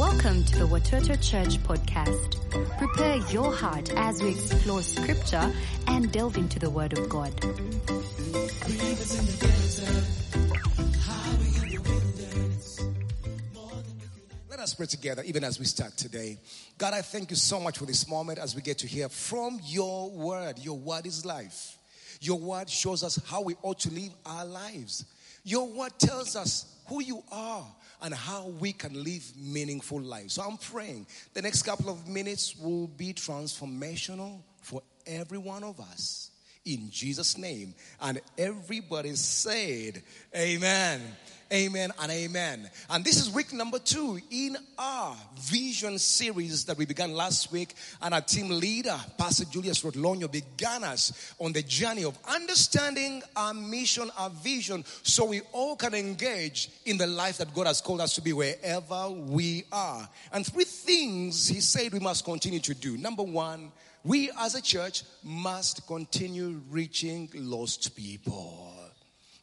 Welcome to the Watoto Church podcast. Prepare your heart as we explore scripture and delve into the Word of God. Let us pray together even as we start today. God, I thank you so much for this moment as we get to hear from your word. Your word is life. Your word shows us how we ought to live our lives. Your word tells us who you are and how we can live meaningful lives. So I'm praying the next couple of minutes will be transformational for every one of us. In Jesus' name. And everybody said, Amen. Amen and amen. And this is week number two in our vision series that we began last week. And our team leader, Pastor Julius Rwotlonyo, began us on the journey of understanding our mission, our vision, so we all can engage in the life that God has called us to be wherever we are. And three things he said we must continue to do. Number one, we as a church must continue reaching lost people.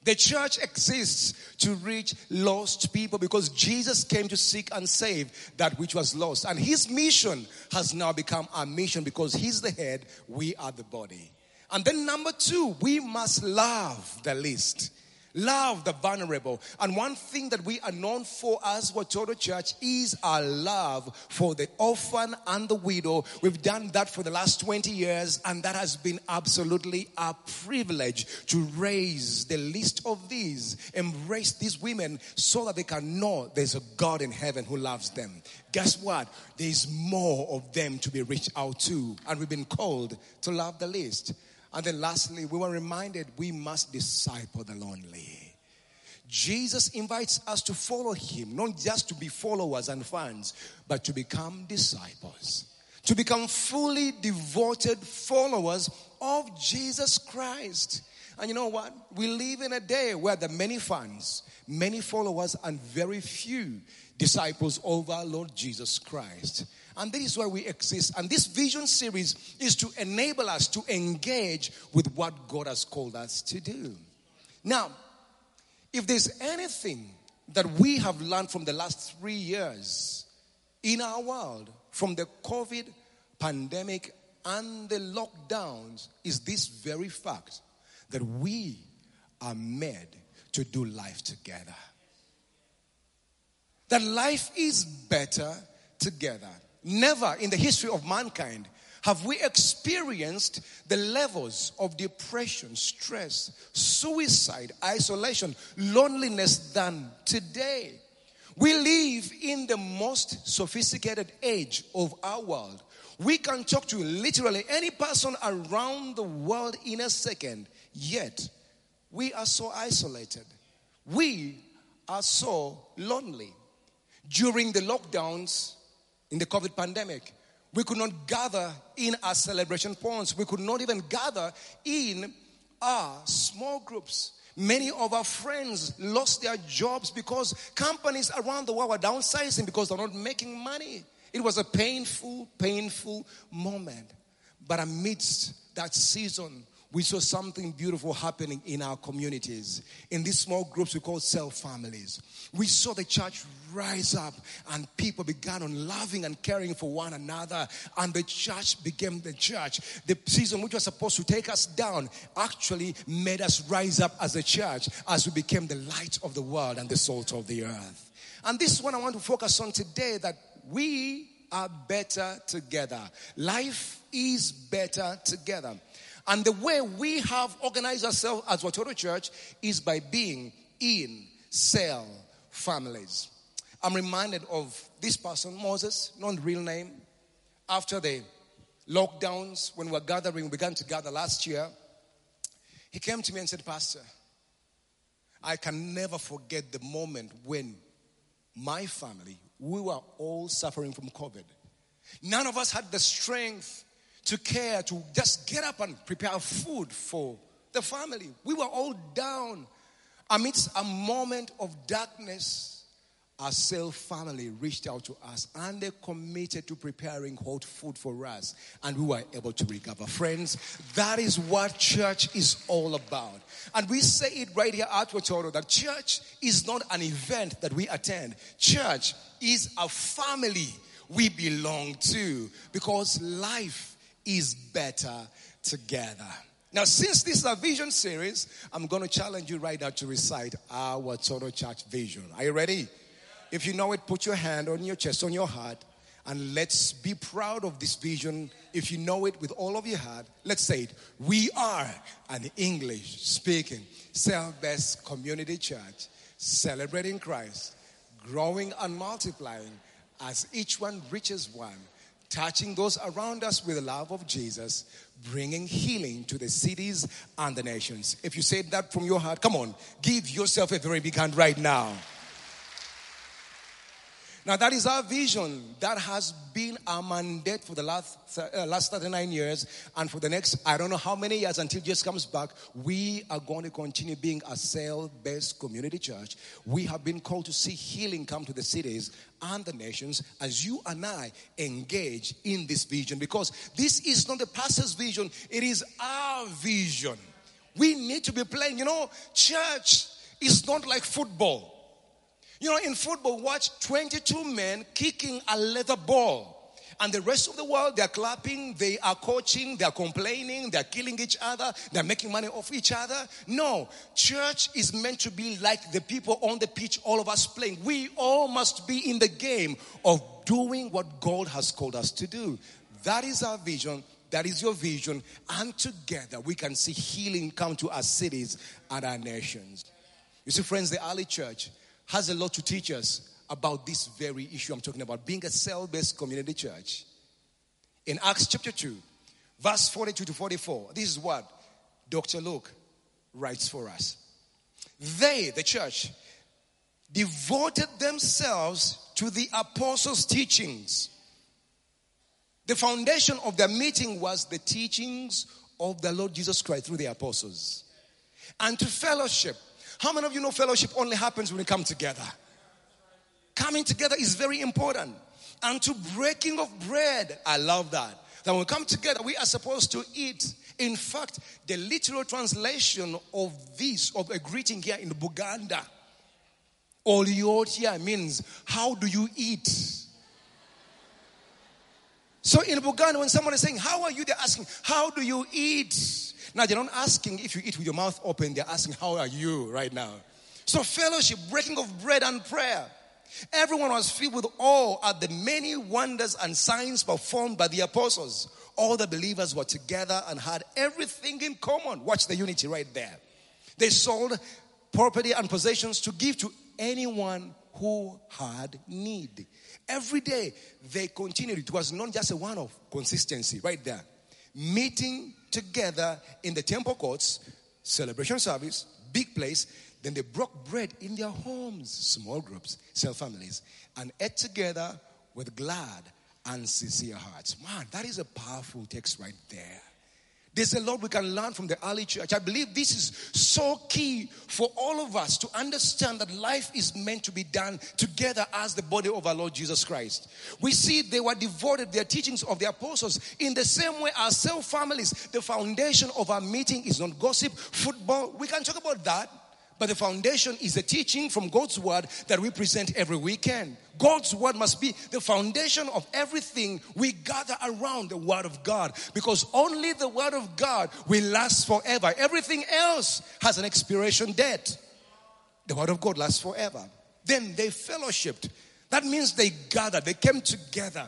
The church exists to reach lost people because Jesus came to seek and save that which was lost. And his mission has now become our mission because he's the head, we are the body. And then number two, we must love the least. Love the vulnerable. And one thing that we are known for as Watoto Church is our love for the orphan and the widow. We've done that for the last 20 years, and that has been absolutely a privilege to raise the least of these, embrace these women so that they can know there's a God in heaven who loves them. Guess what? There's more of them to be reached out to, and we've been called to love the least. And then lastly, we were reminded we must disciple the lonely. Jesus invites us to follow him, not just to be followers and fans, but to become disciples, to become fully devoted followers of Jesus Christ. And you know what? We live in a day where there are many fans, many followers, and very few disciples of our Lord Jesus Christ. And this is where we exist. And this vision series is to enable us to engage with what God has called us to do. Now, if there's anything that we have learned from the last three years in our world, from the COVID pandemic and the lockdowns, is this very fact that we are made to do life together. That life is better together. Never in the history of mankind have we experienced the levels of depression, stress, suicide, isolation, loneliness than today. We live in the most sophisticated age of our world. We can talk to literally any person around the world in a second, yet we are so isolated. We are so lonely. During the lockdowns in the COVID pandemic, we could not gather in our celebration points. We could not even gather in our small groups. Many of our friends lost their jobs because companies around the world were downsizing because they're not making money. It was a painful, painful moment. But amidst that season, we saw something beautiful happening in our communities. In these small groups we call cell families. We saw the church rise up and people began on loving and caring for one another and the church became the church. The season which was supposed to take us down actually made us rise up as a church as we became the light of the world and the salt of the earth. And this is what I want to focus on today that we are better together. Life is better together. And the way we have organized ourselves as Watoto Church is by being in cell families. I'm reminded of this person, Moses, not real name. After the lockdowns, when we were gathering, we began to gather last year. He came to me and said, Pastor, I can never forget the moment when my family, we were all suffering from COVID. None of us had the strength to care, to just get up and prepare food for the family. We were all down amidst a moment of darkness. Our cell family reached out to us and they committed to preparing hot food for us and we were able to recover. Friends that is what church is all about. And we say it right here at Watoto that church is not an event that we attend. Church is a family we belong to because life is better together now, since this is a vision series, I'm going to challenge you right now to recite our Watoto church vision. Are you ready? If you know it, put your hand on your chest, on your heart, and let's be proud of this vision. If you know it with all of your heart, let's say it. We are an English speaking, cell based community church celebrating Christ, growing and multiplying as each one reaches one, touching those around us with the love of Jesus, bringing healing to the cities and the nations. If you said that from your heart, come on, give yourself a very big hand right now. Now, that is our vision. That has been our mandate for the last, uh, last 39 years. And for the next, I don't know how many years until Jesus comes back, we are going to continue being a cell based community church. We have been called to see healing come to the cities and the nations as you and I engage in this vision. Because this is not the pastor's vision, it is our vision. We need to be playing. You know, church is not like football. You know, in football, watch 22 men kicking a leather ball. And the rest of the world, they're clapping, they are coaching, they're complaining, they're killing each other, they're making money off each other. No, church is meant to be like the people on the pitch, all of us playing. We all must be in the game of doing what God has called us to do. That is our vision. That is your vision. And together we can see healing come to our cities and our nations. You see, friends, the early church has a lot to teach us about this very issue I'm talking about being a cell based community church. In Acts chapter 2, verse 42 to 44, this is what Dr. Luke writes for us. They, the church, devoted themselves to the apostles' teachings. The foundation of their meeting was the teachings of the Lord Jesus Christ through the apostles. And to fellowship how many of you know fellowship only happens when we come together? Coming together is very important. And to breaking of bread, I love that. That when we come together, we are supposed to eat. In fact, the literal translation of this, of a greeting here in Buganda, Oliotia means, how do you eat? So in Buganda, when someone is saying, How are you? They're asking, How do you eat? Now, they're not asking if you eat with your mouth open, they're asking, How are you right now? So, fellowship, breaking of bread, and prayer. Everyone was filled with awe at the many wonders and signs performed by the apostles. All the believers were together and had everything in common. Watch the unity right there. They sold property and possessions to give to anyone who had need. Every day they continued. It was not just a one of consistency right there. Meeting together in the temple courts, celebration service, big place. Then they broke bread in their homes, small groups, cell families, and ate together with glad and sincere hearts. Man, that is a powerful text right there. There's a lot we can learn from the early church. I believe this is so key for all of us to understand that life is meant to be done together as the body of our Lord Jesus Christ. We see they were devoted, their teachings of the apostles. In the same way, our cell families, the foundation of our meeting is not gossip, football. We can talk about that. But the foundation is the teaching from God's word that we present every weekend. God's word must be the foundation of everything we gather around the word of God because only the word of God will last forever. Everything else has an expiration date. The word of God lasts forever. Then they fellowshipped. That means they gathered, they came together.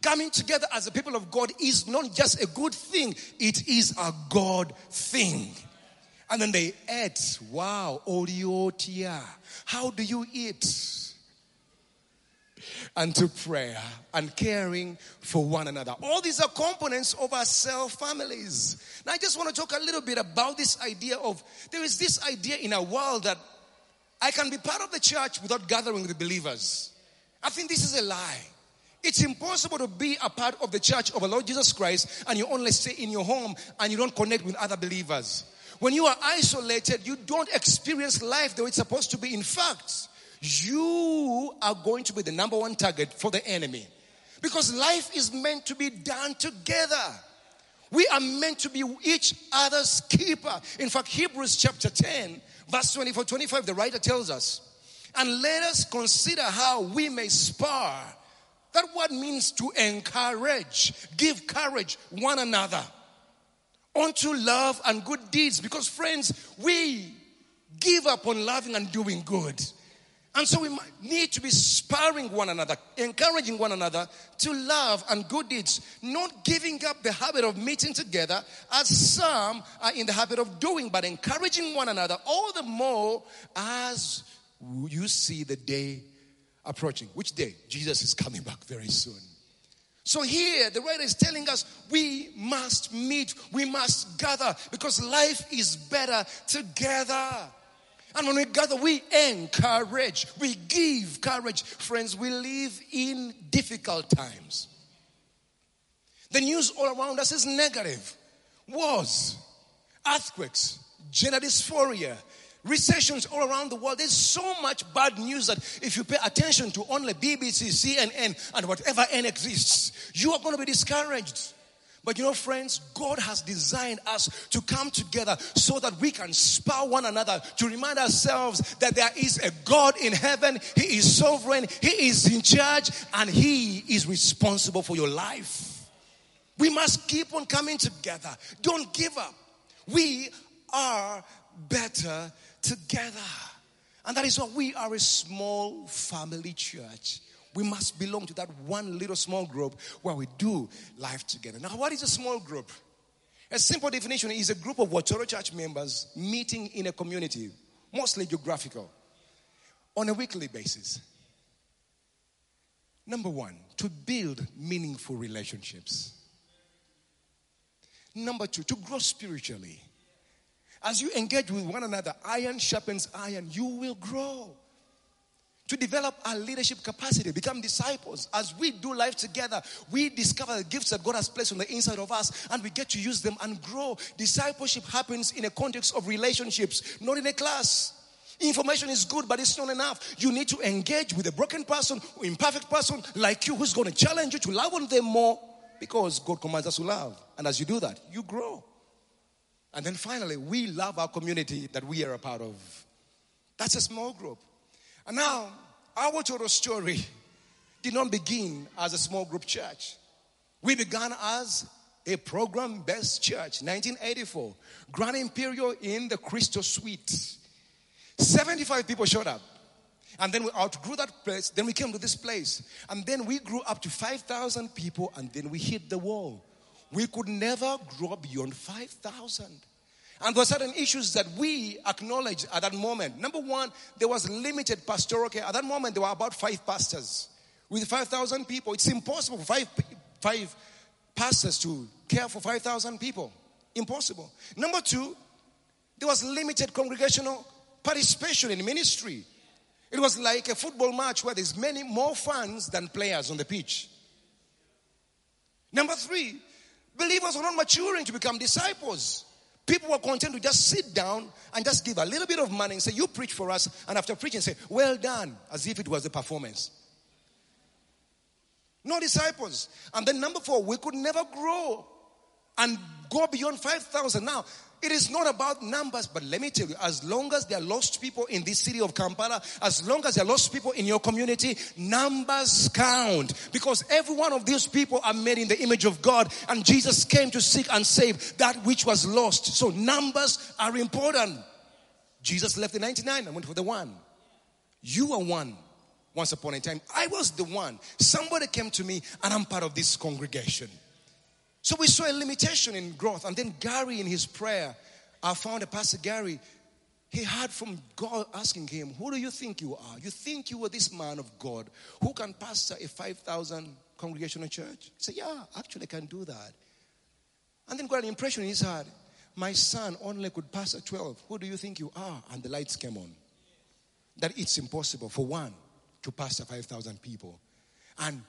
Coming together as a people of God is not just a good thing, it is a God thing. And then they ate. Wow, oliotia. How do you eat? And to prayer and caring for one another. All these are components of our cell families. Now, I just want to talk a little bit about this idea of there is this idea in our world that I can be part of the church without gathering the believers. I think this is a lie. It's impossible to be a part of the church of the Lord Jesus Christ and you only stay in your home and you don't connect with other believers. When you are isolated, you don't experience life the way it's supposed to be. In fact, you are going to be the number one target for the enemy. Because life is meant to be done together. We are meant to be each other's keeper. In fact, Hebrews chapter 10, verse 24 25, the writer tells us, and let us consider how we may spar. That word means to encourage, give courage one another unto love and good deeds. Because, friends, we give up on loving and doing good. And so we need to be sparring one another, encouraging one another to love and good deeds, not giving up the habit of meeting together as some are in the habit of doing, but encouraging one another all the more as you see the day approaching. Which day? Jesus is coming back very soon. So here, the writer is telling us we must meet, we must gather because life is better together. And when we gather, we encourage, we give courage. Friends, we live in difficult times. The news all around us is negative wars, earthquakes, gender dysphoria, recessions all around the world. There's so much bad news that if you pay attention to only BBC, CNN, and whatever N exists, you are going to be discouraged. But you know, friends, God has designed us to come together so that we can spur one another to remind ourselves that there is a God in heaven. He is sovereign, He is in charge, and He is responsible for your life. We must keep on coming together. Don't give up. We are better together. And that is why we are a small family church. We must belong to that one little small group where we do life together. Now, what is a small group? A simple definition is a group of Watoto church members meeting in a community, mostly geographical, on a weekly basis. Number one, to build meaningful relationships. Number two, to grow spiritually. As you engage with one another, iron sharpens iron, you will grow. To develop our leadership capacity, become disciples. As we do life together, we discover the gifts that God has placed on the inside of us and we get to use them and grow. Discipleship happens in a context of relationships, not in a class. Information is good, but it's not enough. You need to engage with a broken person, imperfect person like you, who's going to challenge you to love on them more because God commands us to love. And as you do that, you grow. And then finally, we love our community that we are a part of. That's a small group. And now, our Watoto story did not begin as a small group church. We began as a program based church, 1984, Grand Imperial in the Crystal Suite. 75 people showed up. And then we outgrew that place. Then we came to this place. And then we grew up to 5,000 people. And then we hit the wall. We could never grow beyond 5,000. And there were certain issues that we acknowledged at that moment. Number one, there was limited pastoral care. At that moment, there were about five pastors. With 5,000 people, it's impossible for five, five pastors to care for 5,000 people. Impossible. Number two, there was limited congregational participation in ministry. It was like a football match where there's many more fans than players on the pitch. Number three, believers were not maturing to become disciples. People were content to just sit down and just give a little bit of money and say, You preach for us. And after preaching, say, Well done, as if it was a performance. No disciples. And then number four, we could never grow and go beyond 5,000. Now, it is not about numbers, but let me tell you, as long as there are lost people in this city of Kampala, as long as there are lost people in your community, numbers count. Because every one of these people are made in the image of God, and Jesus came to seek and save that which was lost. So numbers are important. Jesus left the 99 and went for the one. You are one. Once upon a time, I was the one. Somebody came to me, and I'm part of this congregation. So we saw a limitation in growth. And then Gary, in his prayer, I found a Pastor Gary. He heard from God asking him, Who do you think you are? You think you are this man of God who can pastor a 5,000 congregational church? He said, Yeah, actually, I can do that. And then got an impression in his heart my son only could pastor 12. Who do you think you are? And the lights came on. That it's impossible for one to pastor 5,000 people. And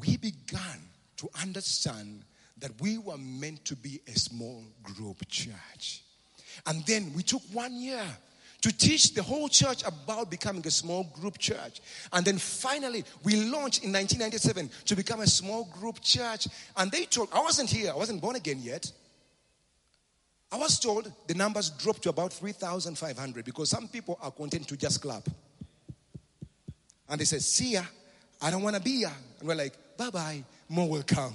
we began to understand that we were meant to be a small group church. And then we took one year to teach the whole church about becoming a small group church. And then finally, we launched in 1997 to become a small group church. And they told, I wasn't here, I wasn't born again yet. I was told the numbers dropped to about 3,500 because some people are content to just clap. And they said, See ya, I don't want to be here. And we're like, Bye bye, more will come.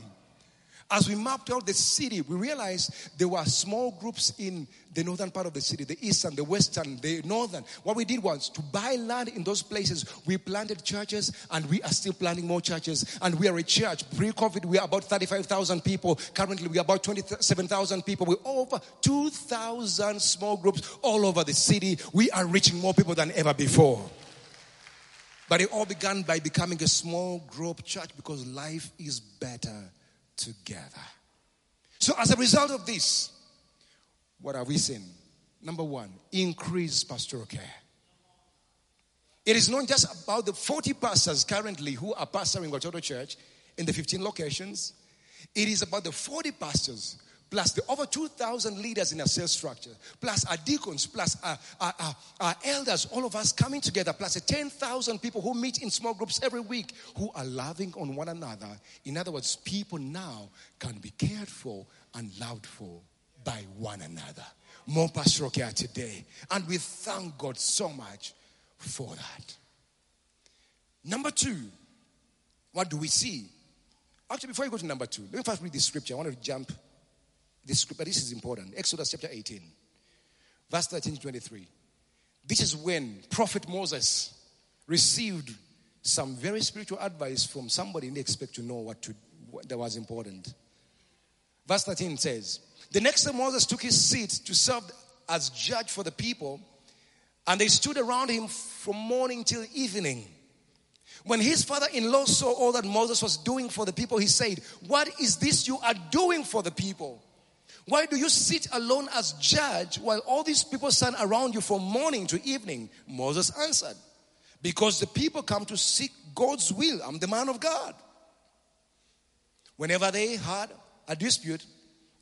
As we mapped out the city, we realized there were small groups in the northern part of the city, the eastern, the western, the northern. What we did was to buy land in those places. We planted churches and we are still planting more churches. And we are a church. Pre COVID, we are about 35,000 people. Currently, we are about 27,000 people. We're over 2,000 small groups all over the city. We are reaching more people than ever before. But it all began by becoming a small group church because life is better together. So, as a result of this, what are we seeing? Number one, increase pastoral care. It is not just about the 40 pastors currently who are pastoring Watoto Church in the 15 locations. It is about the 40 pastors plus the over 2,000 leaders in our cell structure, plus our deacons, plus our, our, our, our, elders, all of us coming together, plus the 10,000 people who meet in small groups every week who are loving on one another. In other words, people now can be cared for and loved for by one another. More pastoral care today. And we thank God so much for that. Number two, what do we see? Actually, before you go to number two, let me first read this scripture. I want to jump this scripture, this is important. Exodus chapter 18, verse 13 to 23. This is when Prophet Moses received some very spiritual advice from somebody he didn't expect to know what, to, what that was important. Verse 13 says, The next day Moses took his seat to serve as judge for the people, and they stood around him from morning till evening. When his father in law saw all that Moses was doing for the people, he said, What is this you are doing for the people? Why do you sit alone as judge while all these people stand around you from morning to evening? Moses answered, Because the people come to seek God's will. I'm the man of God. Whenever they had a dispute,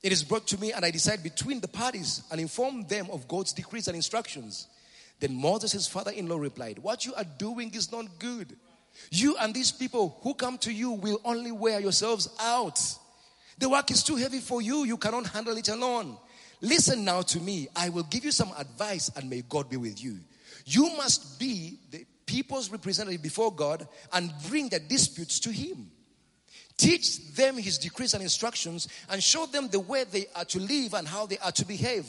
it is brought to me, and I decide between the parties and inform them of God's decrees and instructions. Then Moses' his father in law replied, What you are doing is not good. You and these people who come to you will only wear yourselves out. The work is too heavy for you. You cannot handle it alone. Listen now to me. I will give you some advice and may God be with you. You must be the people's representative before God and bring the disputes to Him. Teach them his decrees and instructions and show them the way they are to live and how they are to behave.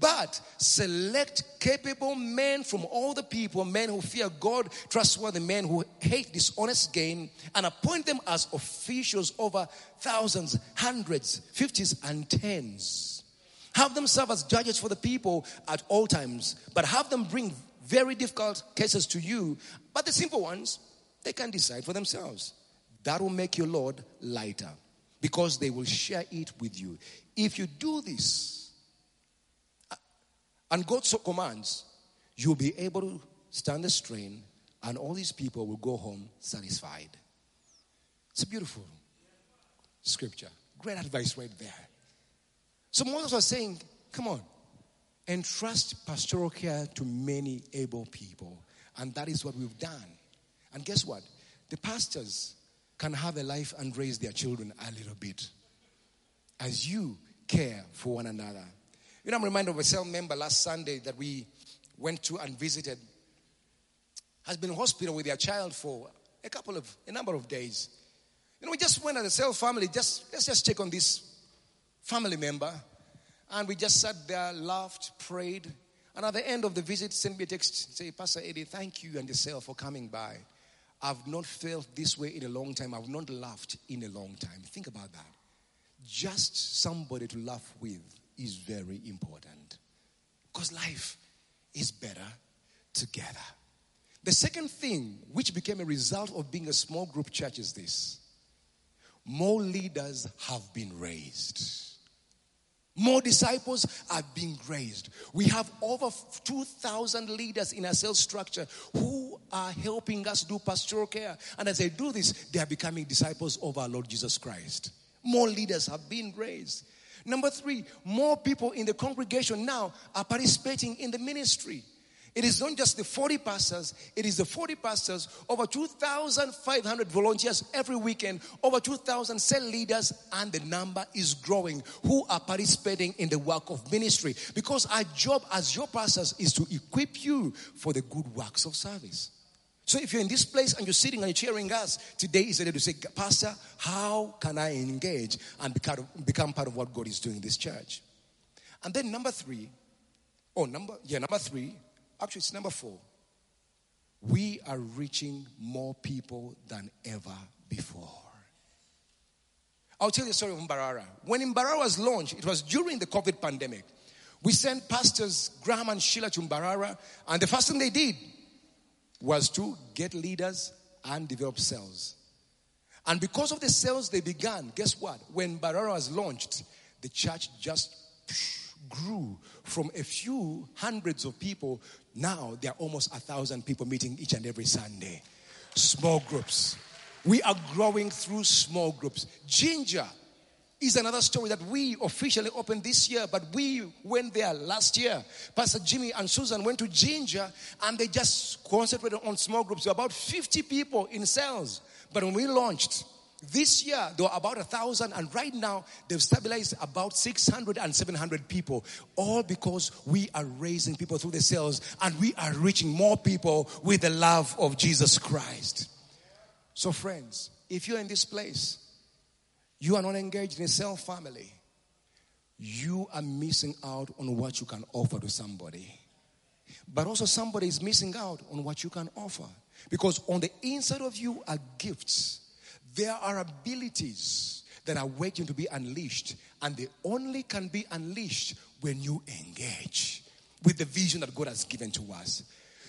But select capable men from all the people, men who fear God, trustworthy men who hate dishonest gain, and appoint them as officials over thousands, hundreds, fifties, and tens. Have them serve as judges for the people at all times, but have them bring very difficult cases to you. But the simple ones, they can decide for themselves. That will make your load lighter because they will share it with you. If you do this uh, and God so commands, you'll be able to stand the strain and all these people will go home satisfied. It's a beautiful scripture. Great advice right there. So Moses was saying, come on, entrust pastoral care to many able people. And that is what we've done. And guess what? The pastors can have a life and raise their children a little bit as you care for one another. You know, I'm reminded of a cell member last Sunday that we went to and visited, has been in hospital with their child for a couple of, a number of days. You know, we just went as a cell family, just let's just check on this family member. And we just sat there, laughed, prayed. And at the end of the visit, sent me a text, say, Pastor Eddie, thank you and cell for coming by. I've not felt this way in a long time. I've not laughed in a long time. Think about that. Just somebody to laugh with is very important because life is better together. The second thing, which became a result of being a small group church, is this more leaders have been raised. More disciples are being raised. We have over 2,000 leaders in our cell structure who are helping us do pastoral care. And as they do this, they are becoming disciples of our Lord Jesus Christ. More leaders have been raised. Number three, more people in the congregation now are participating in the ministry. It is not just the 40 pastors, it is the 40 pastors, over 2,500 volunteers every weekend, over 2,000 cell leaders, and the number is growing who are participating in the work of ministry. Because our job as your pastors is to equip you for the good works of service. So if you're in this place and you're sitting and you're cheering us, today is the day to say, Pastor, how can I engage and become part of what God is doing in this church? And then number three, oh, number, yeah, number three, actually it's number four. We are reaching more people than ever before. I'll tell you a story of Mbarara. When Mbarara was launched, it was during the COVID pandemic. We sent pastors Graham and Sheila to Mbarara, and the first thing they did was to get leaders and develop cells. And because of the cells they began, guess what? When Mbarara was launched, the church just grew from a few hundreds of people. Now there are almost a thousand people meeting each and every Sunday. Small groups. We are growing through small groups. Jinja is another story that we officially opened this year, but we went there last year. Pastor Jimmy and Susan went to Jinja and they just concentrated on small groups. Were about 50 people in cells. But when we launched, this year there were about a thousand, and right now they've stabilized about 600 and 700 people, all because we are raising people through the cells and we are reaching more people with the love of Jesus Christ. So, friends, if you're in this place, you are not engaged in a cell family, you are missing out on what you can offer to somebody. But also, somebody is missing out on what you can offer. Because on the inside of you are gifts, there are abilities that are waiting to be unleashed, and they only can be unleashed when you engage with the vision that God has given to us.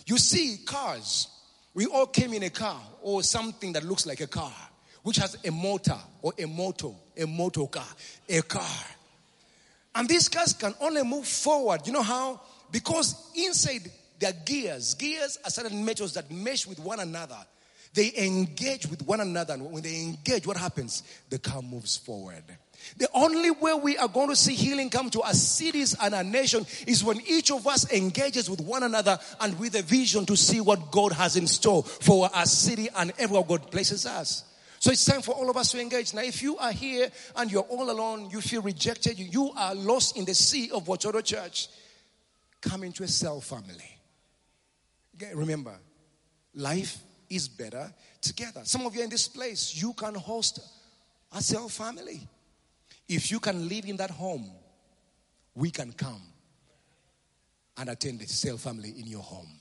You see, cars, we all came in a car or something that looks like a car which has a motor or a motor, a motor car, a car. And these cars can only move forward. You know how? Because inside there are gears. Gears are certain metals that mesh with one another. They engage with one another. And when they engage, what happens? The car moves forward. The only way we are going to see healing come to our cities and our nation is when each of us engages with one another and with a vision to see what God has in store for our city and everywhere God places us. So it's time for all of us to engage. Now, if you are here and you're all alone, you feel rejected, you are lost in the sea of Watoto Church, come into a cell family. Remember, life is better together. Some of you in this place, you can host a cell family. If you can live in that home, we can come and attend the cell family in your home.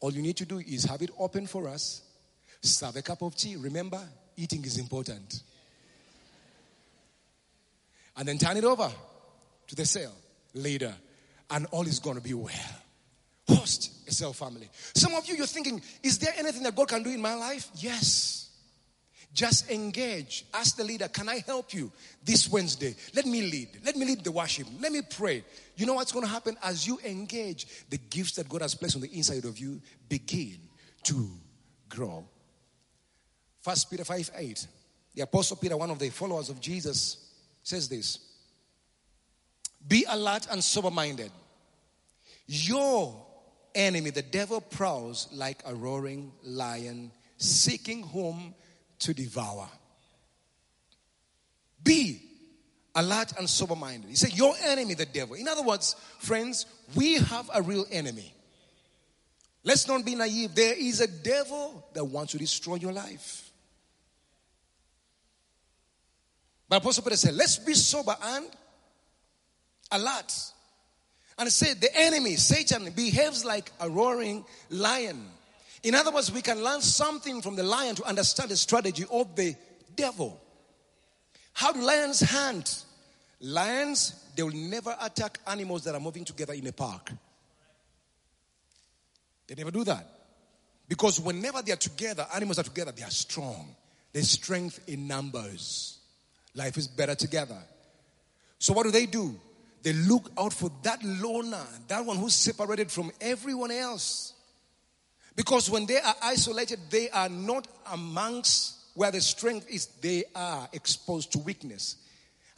All you need to do is have it open for us, serve a cup of tea. Remember, eating is important. And then turn it over to the cell later, and all is going to be well. Host a cell family. Some of you, you're thinking, is there anything that God can do in my life? Yes. Just engage. Ask the leader, can I help you this Wednesday? Let me lead. Let me lead the worship. Let me pray. You know what's going to happen as you engage? The gifts that God has placed on the inside of you begin to grow. First Peter 5 8. The Apostle Peter, one of the followers of Jesus, says this Be alert and sober minded. Your enemy, the devil, prowls like a roaring lion, seeking whom to devour. Be alert and sober minded. He said, Your enemy, the devil. In other words, friends, we have a real enemy. Let's not be naive. There is a devil that wants to destroy your life. But Apostle Peter said, let's be sober and alert. And said, the enemy, Satan, behaves like a roaring lion. In other words, we can learn something from the lion to understand the strategy of the devil. How do lions hunt? Lions, they will never attack animals that are moving together in a park. They never do that. Because whenever they are together, animals are together, they are strong. There's strength in numbers. Life is better together. So, what do they do? They look out for that loner, that one who's separated from everyone else. Because when they are isolated, they are not amongst where the strength is, they are exposed to weakness.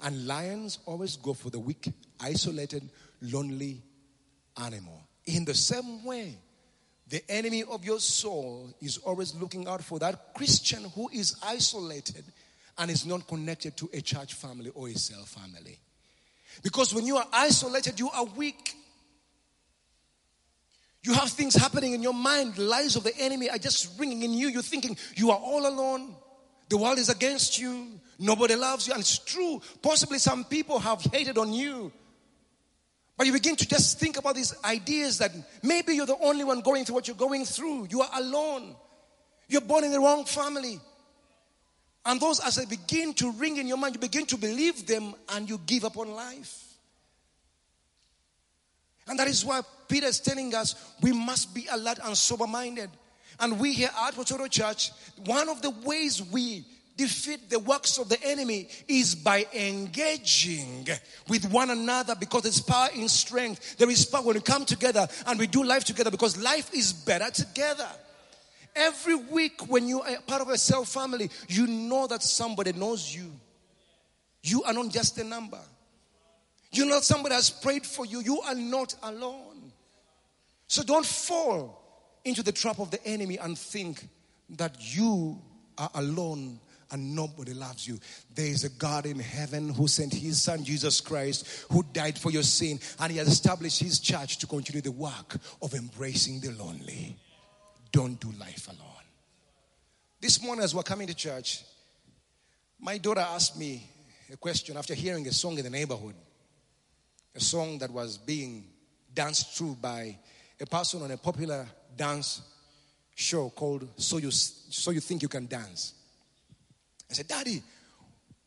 And lions always go for the weak, isolated, lonely animal. In the same way, the enemy of your soul is always looking out for that Christian who is isolated and is not connected to a church family or a cell family. Because when you are isolated, you are weak. You have things happening in your mind. Lies of the enemy are just ringing in you. You're thinking you are all alone. The world is against you. Nobody loves you. And it's true. Possibly some people have hated on you. But you begin to just think about these ideas that maybe you're the only one going through what you're going through. You are alone. You're born in the wrong family. And those, as they begin to ring in your mind, you begin to believe them and you give up on life. And that is why Peter is telling us we must be alert and sober minded. And we here at Watoto Church, one of the ways we defeat the works of the enemy is by engaging with one another because there's power in strength. There is power when we come together and we do life together because life is better together. Every week, when you are part of a cell family, you know that somebody knows you. You are not just a number. You know somebody has prayed for you. You are not alone. So don't fall into the trap of the enemy and think that you are alone and nobody loves you. There is a God in heaven who sent his son Jesus Christ, who died for your sin, and he has established his church to continue the work of embracing the lonely. Don't do life alone. This morning, as we're coming to church, my daughter asked me a question after hearing a song in the neighborhood, a song that was being danced through by a person on a popular dance show called So You, so you Think You Can Dance. I said, Daddy,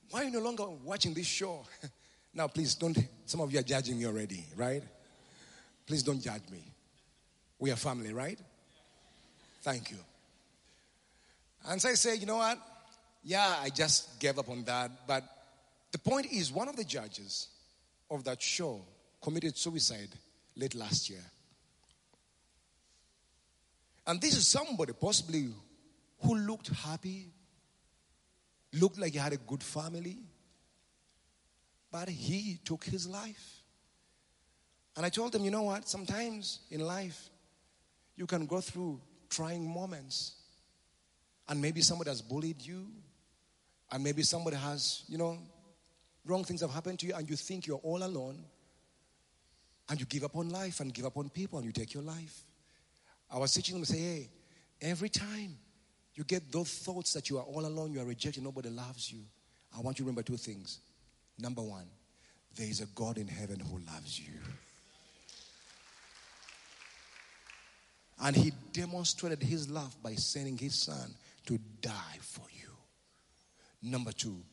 why are you no longer watching this show? now, please don't, some of you are judging me already, right? Please don't judge me. We are family, right? Thank you. And so I say, you know what? Yeah, I just gave up on that. But the point is, one of the judges of that show committed suicide late last year. And this is somebody possibly who looked happy, looked like he had a good family, but he took his life. And I told him, you know what? Sometimes in life, you can go through trying moments. And maybe somebody has bullied you, and maybe somebody has, you know, wrong things have happened to you, and you think you're all alone, and you give up on life and give up on people, and you take your life. I was teaching them, to say, hey, every time you get those thoughts that you are all alone, you are rejected, nobody loves you, I want you to remember two things. Number one, there is a God in heaven who loves you. And he demonstrated his love by sending his son to die for you. Number two,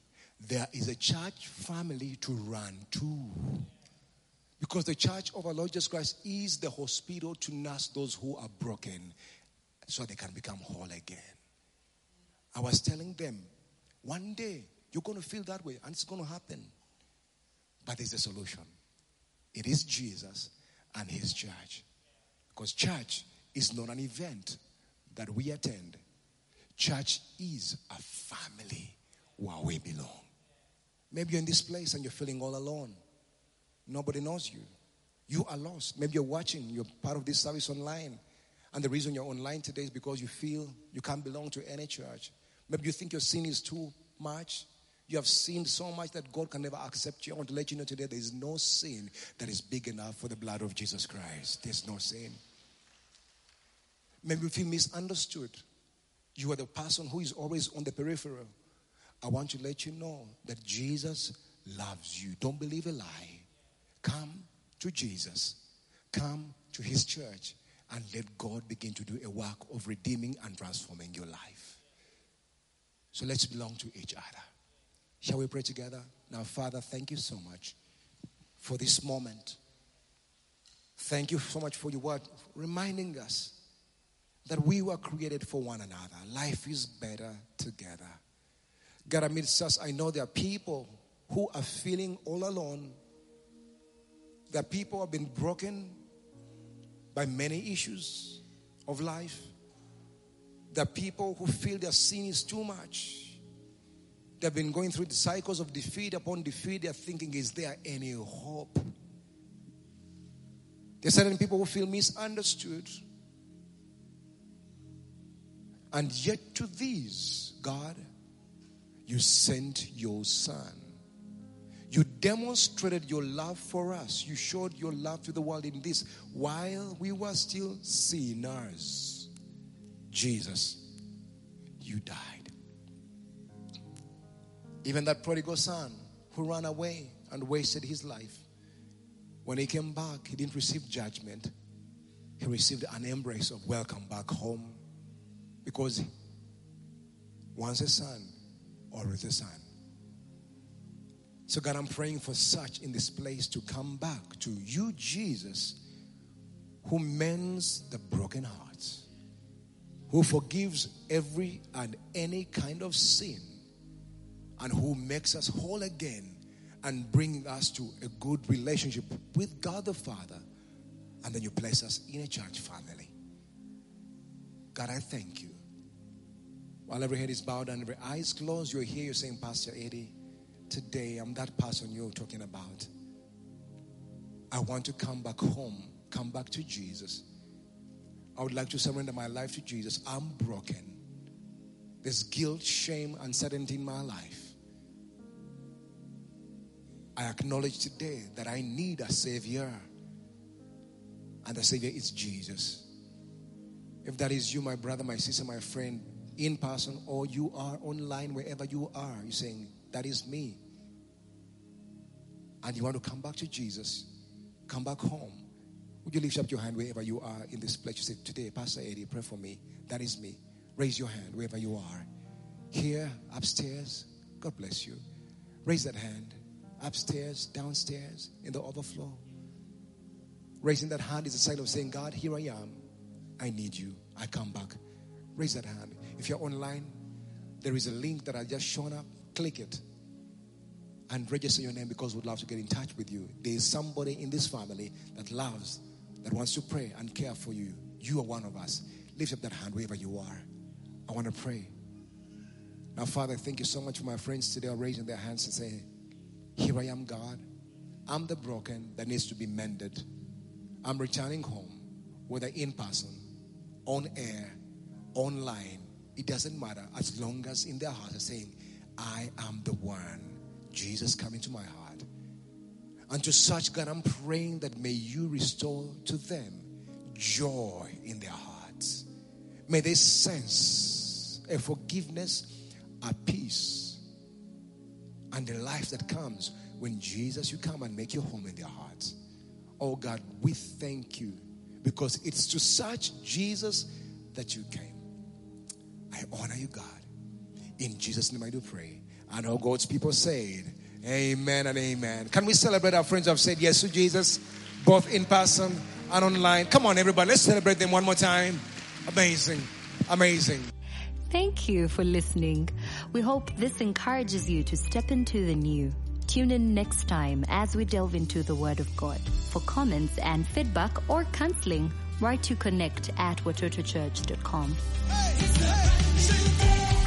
there is a church family to run to. Because the church of our Lord Jesus Christ is the hospital to nurse those who are broken so they can become whole again. I was telling them, one day you're going to feel that way and it's going to happen. But there's a solution. It is Jesus and his church. Because church is not an event that we attend. Church is a family where we belong. Maybe you're in this place and you're feeling all alone. Nobody knows you. You are lost. Maybe you're watching, you're part of this service online. And the reason you're online today is because you feel you can't belong to any church. Maybe you think your sin is too much. You have sinned so much that God can never accept you. I want to let you know today there is no sin that is big enough for the blood of Jesus Christ. There's no sin. Maybe you feel misunderstood. You are the person who is always on the peripheral. I want to let you know that Jesus loves you. Don't believe a lie. Come to Jesus. Come to his church and let God begin to do a work of redeeming and transforming your life. So let's belong to each other. Shall we pray together? Now, Father, thank you so much for this moment. Thank you so much for your word reminding us that we were created for one another. Life is better together. God, amidst us, I know there are people who are feeling all alone. There are people who have been broken by many issues of life. There are people who feel their sin is too much. They've been going through the cycles of defeat upon defeat. They're thinking, is there any hope? There are certain people who feel misunderstood. And yet, to these, God, you sent your son. You demonstrated your love for us. You showed your love to the world in this while we were still sinners. Jesus, you died. Even that prodigal son who ran away and wasted his life, when he came back, he didn't receive judgment. He received an embrace of welcome back home because once a son, always a son. So, God, I'm praying for such in this place to come back to you, Jesus, who mends the broken hearts, who forgives every and any kind of sin, and who makes us whole again and bring us to a good relationship with God the Father. And then you place us in a church family. God, I thank you. While every head is bowed and every eye is closed, you're here, you're saying, Pastor Eddie, today I'm that person you're talking about. I want to come back home, come back to Jesus. I would like to surrender my life to Jesus. I'm broken. There's guilt, shame, uncertainty in my life. I acknowledge today that I need a Savior. And the Savior is Jesus. If that is you, my brother, my sister, my friend, in person, or you are online, wherever you are, you're saying, That is me. And you want to come back to Jesus, come back home. Would you lift up your hand wherever you are in this place? You say, Today, Pastor Eddie, pray for me. That is me. Raise your hand wherever you are. Here, upstairs. God bless you. Raise that hand upstairs, downstairs, in the overflow. Raising that hand is a sign of saying, God, here I am. I need you. I come back. Raise that hand. If you're online, there is a link that I just shown up. Click it and register your name because we'd love to get in touch with you. There is somebody in this family that loves, that wants to pray and care for you. You are one of us. Lift up that hand wherever you are. I want to pray. Now, Father, thank you so much for my friends today are raising their hands and saying, here I am, God. I'm the broken that needs to be mended. I'm returning home, whether in person, on air, online. It doesn't matter as long as in their heart are saying, I am the one. Jesus come into my heart. And to such, God, I'm praying that may you restore to them joy in their hearts. May they sense a forgiveness, a peace and the life that comes when Jesus, you come and make your home in their hearts. Oh God, we thank you because it's to such Jesus that you came. I honor you, God. In Jesus' name I do pray. And all God's people said, Amen and amen. Can we celebrate our friends who have said yes to Jesus, both in person and online? Come on, everybody, let's celebrate them one more time. Amazing, amazing. Thank you for listening. We hope this encourages you to step into the new. Tune in next time as we delve into the Word of God. For comments and feedback or counseling, write to connect at watotochurch.com. Hey, hey,